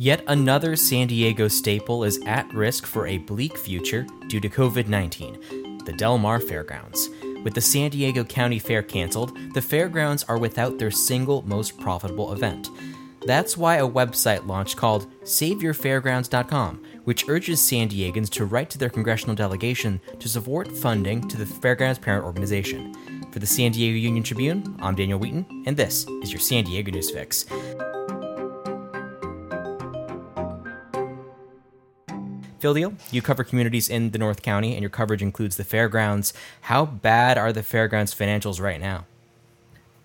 Yet another San Diego staple is at risk for a bleak future due to COVID 19 the Del Mar Fairgrounds. With the San Diego County Fair canceled, the fairgrounds are without their single most profitable event. That's why a website launched called SaveYourFairgrounds.com, which urges San Diegans to write to their congressional delegation to support funding to the fairgrounds parent organization. For the San Diego Union Tribune, I'm Daniel Wheaton, and this is your San Diego News Fix. Phil Diehl, you cover communities in the North County, and your coverage includes the fairgrounds. How bad are the fairgrounds' financials right now?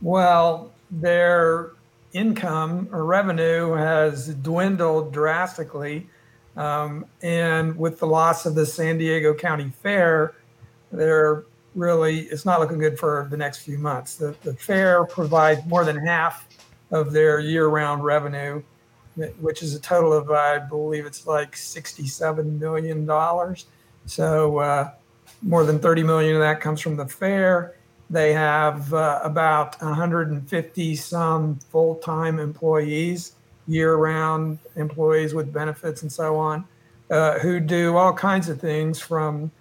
Well, their income or revenue has dwindled drastically. Um, and with the loss of the San Diego County Fair, they're really, it's not looking good for the next few months. The, the fair provides more than half of their year round revenue which is a total of, I believe it's like $67 million. So uh, more than 30 million of that comes from the fair. They have uh, about 150 some full time employees, year round employees with benefits and so on, uh, who do all kinds of things from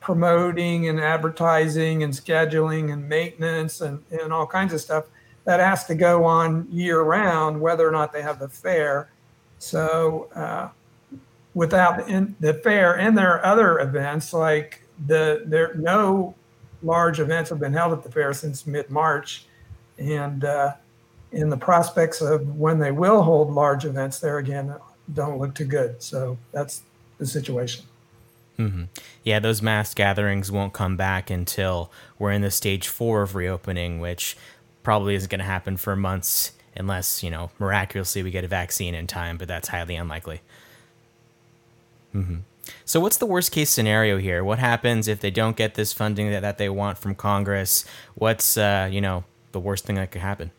promoting and advertising and scheduling and maintenance and, and all kinds of stuff that has to go on year round, whether or not they have the fair. So, uh, without in, the fair and there are other events like the there no large events have been held at the fair since mid March, and uh, in the prospects of when they will hold large events there again don't look too good. So that's the situation. Mm-hmm. Yeah, those mass gatherings won't come back until we're in the stage four of reopening, which probably isn't going to happen for months unless, you know, miraculously we get a vaccine in time, but that's highly unlikely. Mm-hmm. So, what's the worst case scenario here? What happens if they don't get this funding that, that they want from Congress? What's, uh, you know, the worst thing that could happen?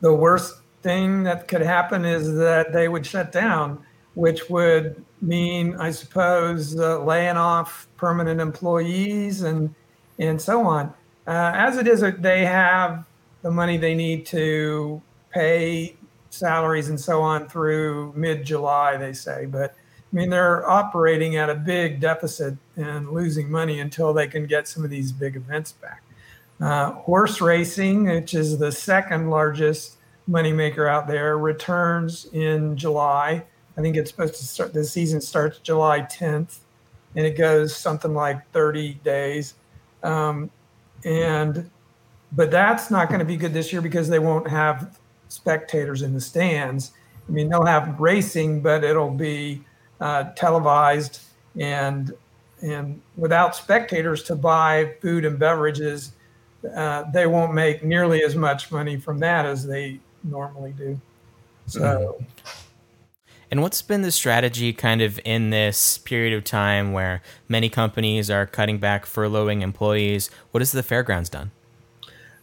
The worst thing that could happen is that they would shut down, which would mean, I suppose, uh, laying off permanent employees and and so on. Uh, as it is, they have the money they need to pay salaries and so on through mid July, they say. But I mean, they're operating at a big deficit and losing money until they can get some of these big events back. Uh, horse racing, which is the second largest moneymaker out there, returns in July. I think it's supposed to start, the season starts July 10th and it goes something like 30 days. Um, and but that's not going to be good this year because they won't have spectators in the stands. I mean, they'll have racing, but it'll be uh, televised and and without spectators to buy food and beverages, uh, they won't make nearly as much money from that as they normally do. So. Mm-hmm. And what's been the strategy kind of in this period of time where many companies are cutting back, furloughing employees? What has the fairgrounds done?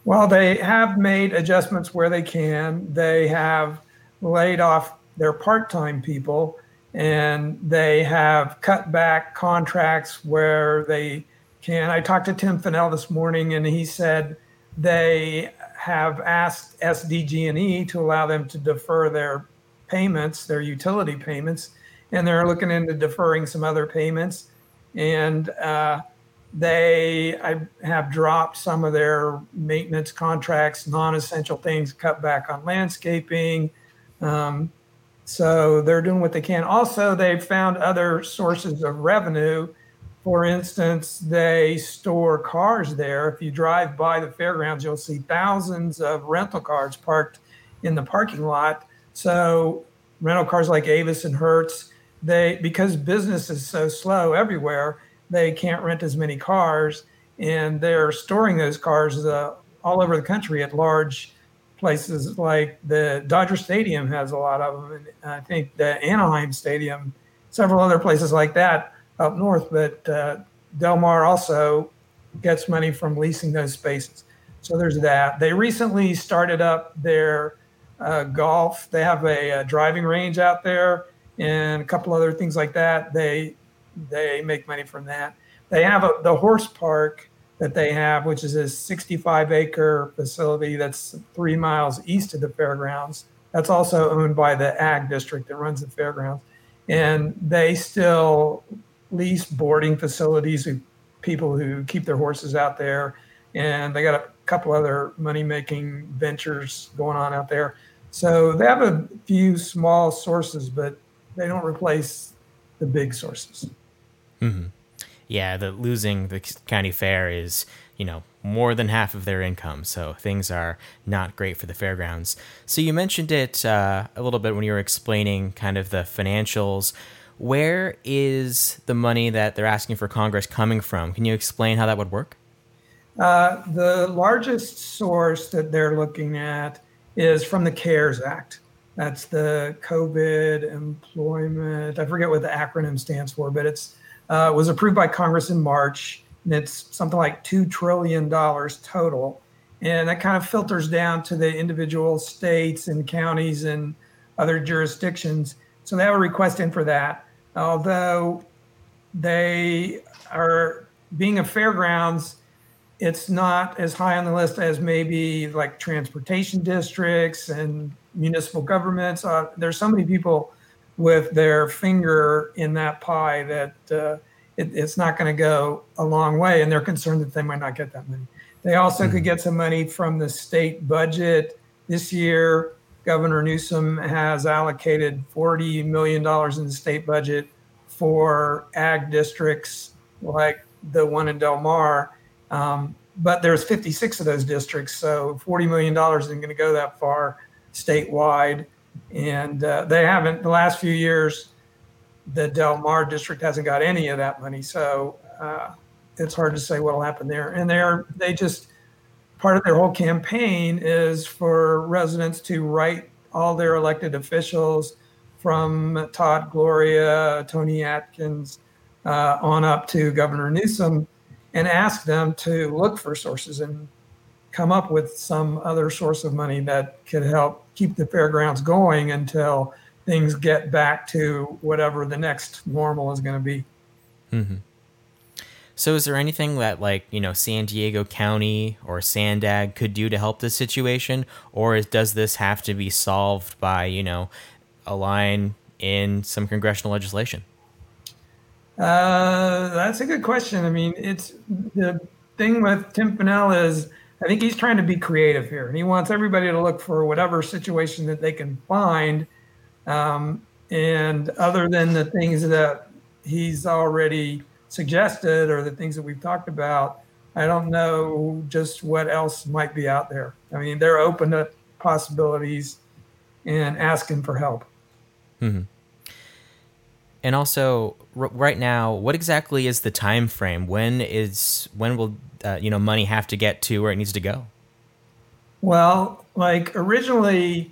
Well, they have made adjustments where they can. They have laid off their part time people and they have cut back contracts where they can. I talked to Tim Fennell this morning and he said they have asked SDG&E to allow them to defer their payments, their utility payments, and they're looking into deferring some other payments. And uh, they have dropped some of their maintenance contracts, non-essential things, cut back on landscaping. Um, so they're doing what they can. Also, they've found other sources of revenue. For instance, they store cars there. If you drive by the fairgrounds, you'll see thousands of rental cars parked in the parking lot. So rental cars like Avis and Hertz, they because business is so slow everywhere, they can't rent as many cars, and they're storing those cars uh, all over the country at large places like the Dodger Stadium has a lot of them, and I think the Anaheim Stadium, several other places like that up north. But uh, Del Mar also gets money from leasing those spaces. So there's that. They recently started up their uh, golf. They have a, a, driving range out there and a couple other things like that. They they make money from that. They have a, the horse park that they have, which is a 65 acre facility that's three miles east of the fairgrounds. That's also owned by the ag district that runs the fairgrounds. And they still lease boarding facilities of people who keep their horses out there. And they got a couple other money making ventures going on out there. So they have a few small sources, but they don't replace the big sources. Mm-hmm. Yeah, the losing the county fair is you know more than half of their income, so things are not great for the fairgrounds. So you mentioned it uh, a little bit when you were explaining kind of the financials. Where is the money that they're asking for Congress coming from? Can you explain how that would work? Uh, the largest source that they're looking at is from the CARES Act. That's the COVID employment. I forget what the acronym stands for, but it's uh, was approved by Congress in March, and it's something like two trillion dollars total. And that kind of filters down to the individual states and counties and other jurisdictions. So they have a request in for that. Although they are being a fairgrounds, it's not as high on the list as maybe like transportation districts and municipal governments. Uh, there's so many people with their finger in that pie that uh, it, it's not going to go a long way, and they're concerned that they might not get that money. They also mm-hmm. could get some money from the state budget this year. Governor Newsom has allocated $40 million in the state budget for ag districts like the one in Del Mar. Um, but there's 56 of those districts, so $40 million isn't going to go that far statewide. And uh, they haven't, the last few years, the Del Mar district hasn't got any of that money. So uh, it's hard to say what will happen there. And they're, they just, part of their whole campaign is for residents to write all their elected officials from Todd Gloria, Toni Atkins, uh, on up to Governor Newsom and ask them to look for sources and come up with some other source of money that could help keep the fairgrounds going until things get back to whatever the next normal is going to be. Mm-hmm. So, is there anything that, like, you know, San Diego County or SANDAG could do to help this situation? Or is, does this have to be solved by, you know, a line in some congressional legislation? Uh, that's a good question. I mean, it's the thing with Tim Fennell is I think he's trying to be creative here, and he wants everybody to look for whatever situation that they can find. Um, and other than the things that he's already suggested or the things that we've talked about, I don't know just what else might be out there. I mean, they're open to possibilities and asking for help. Mm-hmm. And also, r- right now, what exactly is the time frame? When is when will uh, you know money have to get to where it needs to go? Well, like originally,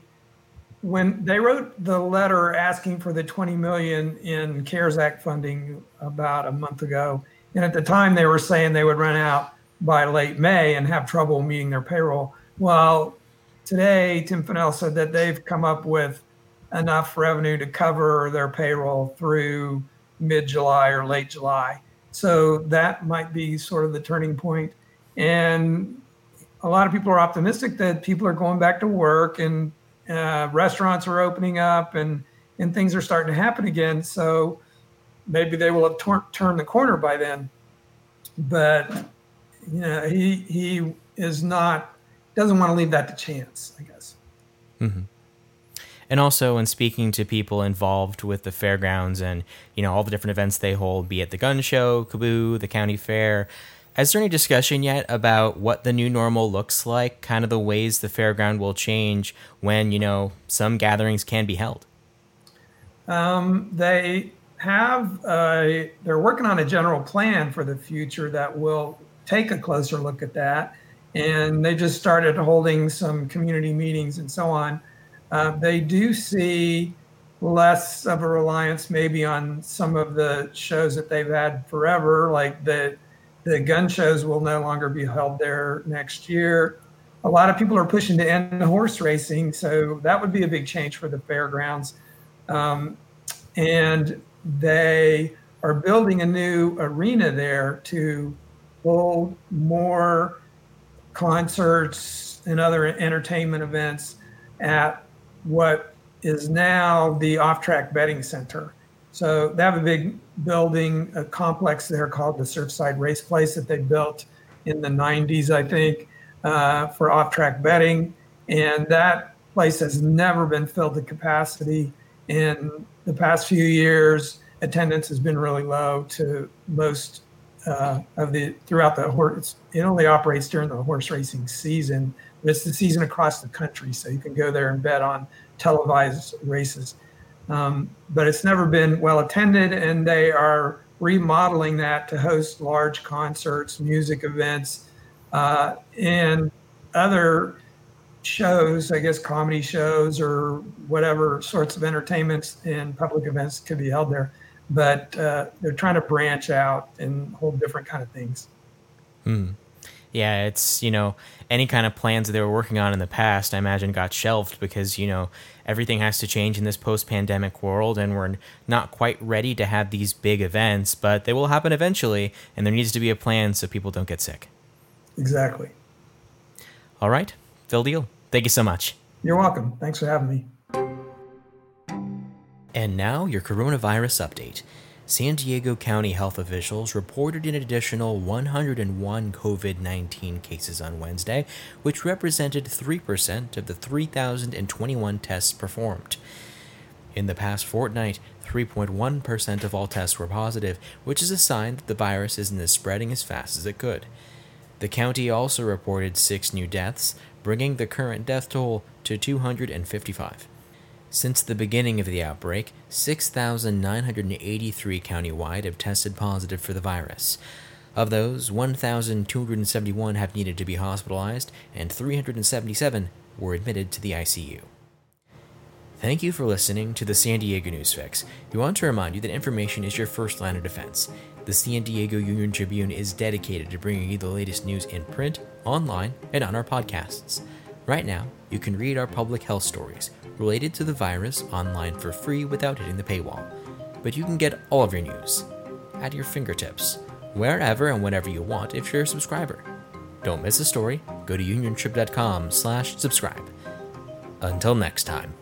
when they wrote the letter asking for the 20 million in CARES Act funding about a month ago, and at the time they were saying they would run out by late May and have trouble meeting their payroll. Well, today Tim Fennell said that they've come up with enough revenue to cover their payroll through mid July or late July. So that might be sort of the turning point. And a lot of people are optimistic that people are going back to work and uh, restaurants are opening up and, and things are starting to happen again. So maybe they will have tor- turned the corner by then. But you know, he he is not doesn't want to leave that to chance, I guess. Mm-hmm and also in speaking to people involved with the fairgrounds and you know all the different events they hold, be it the gun show, KAABOO, the county fair. Is there any discussion yet about what the new normal looks like? Kind of the ways the fairground will change when you know some gatherings can be held. Um, they have uh, they're working on a general plan for the future that will take a closer look at that, and they just started holding some community meetings and so on uh, they do see less of a reliance maybe on some of the shows that they've had forever, like the the gun shows will no longer be held there next year. A lot of people are pushing to end horse racing, so that would be a big change for the fairgrounds. Um, and they are building a new arena there to hold more concerts and other entertainment events at what is now the off track betting center. So they have a big building, a complex there called the Surfside Race Place that they built in the 90s, I think, uh, for off track betting. And that place has never been filled to capacity. In the past few years, attendance has been really low to most uh, of the throughout the horse. It only operates during the horse racing season. It's the season across the country, so you can go there and bet on televised races. Um, but it's never been well attended, and they are remodeling that to host large concerts, music events, uh, and other shows, I guess comedy shows or whatever sorts of entertainments and public events could be held there. But uh, they're trying to branch out and hold different kind of things. Hmm. Yeah, it's, you know, any kind of plans that they were working on in the past, I imagine got shelved because, you know, everything has to change in this post pandemic world and we're not quite ready to have these big events, but they will happen eventually and there needs to be a plan so people don't get sick. Exactly. All right. Phil Diehl, thank you so much. You're welcome. Thanks for having me. And now, your coronavirus update. San Diego County health officials reported an additional 101 COVID 19 cases on Wednesday, which represented 3% of the 3,021 tests performed. In the past fortnight, 3.1% of all tests were positive, which is a sign that the virus isn't spreading as fast as it could. The county also reported six new deaths, bringing the current death toll to 255. Since the beginning of the outbreak, 6,983 countywide have tested positive for the virus. Of those, 1,271 have needed to be hospitalized, and 377 were admitted to the ICU. Thank you for listening to the San Diego News Fix. We want to remind you that information is your first line of defense. The San Diego Union Tribune is dedicated to bringing you the latest news in print, online, and on our podcasts. Right now, you can read our public health stories related to the virus online for free without hitting the paywall. But you can get all of your news at your fingertips, wherever and whenever you want if you're a subscriber. Don't miss a story, go to uniontrib.com slash subscribe. Until next time.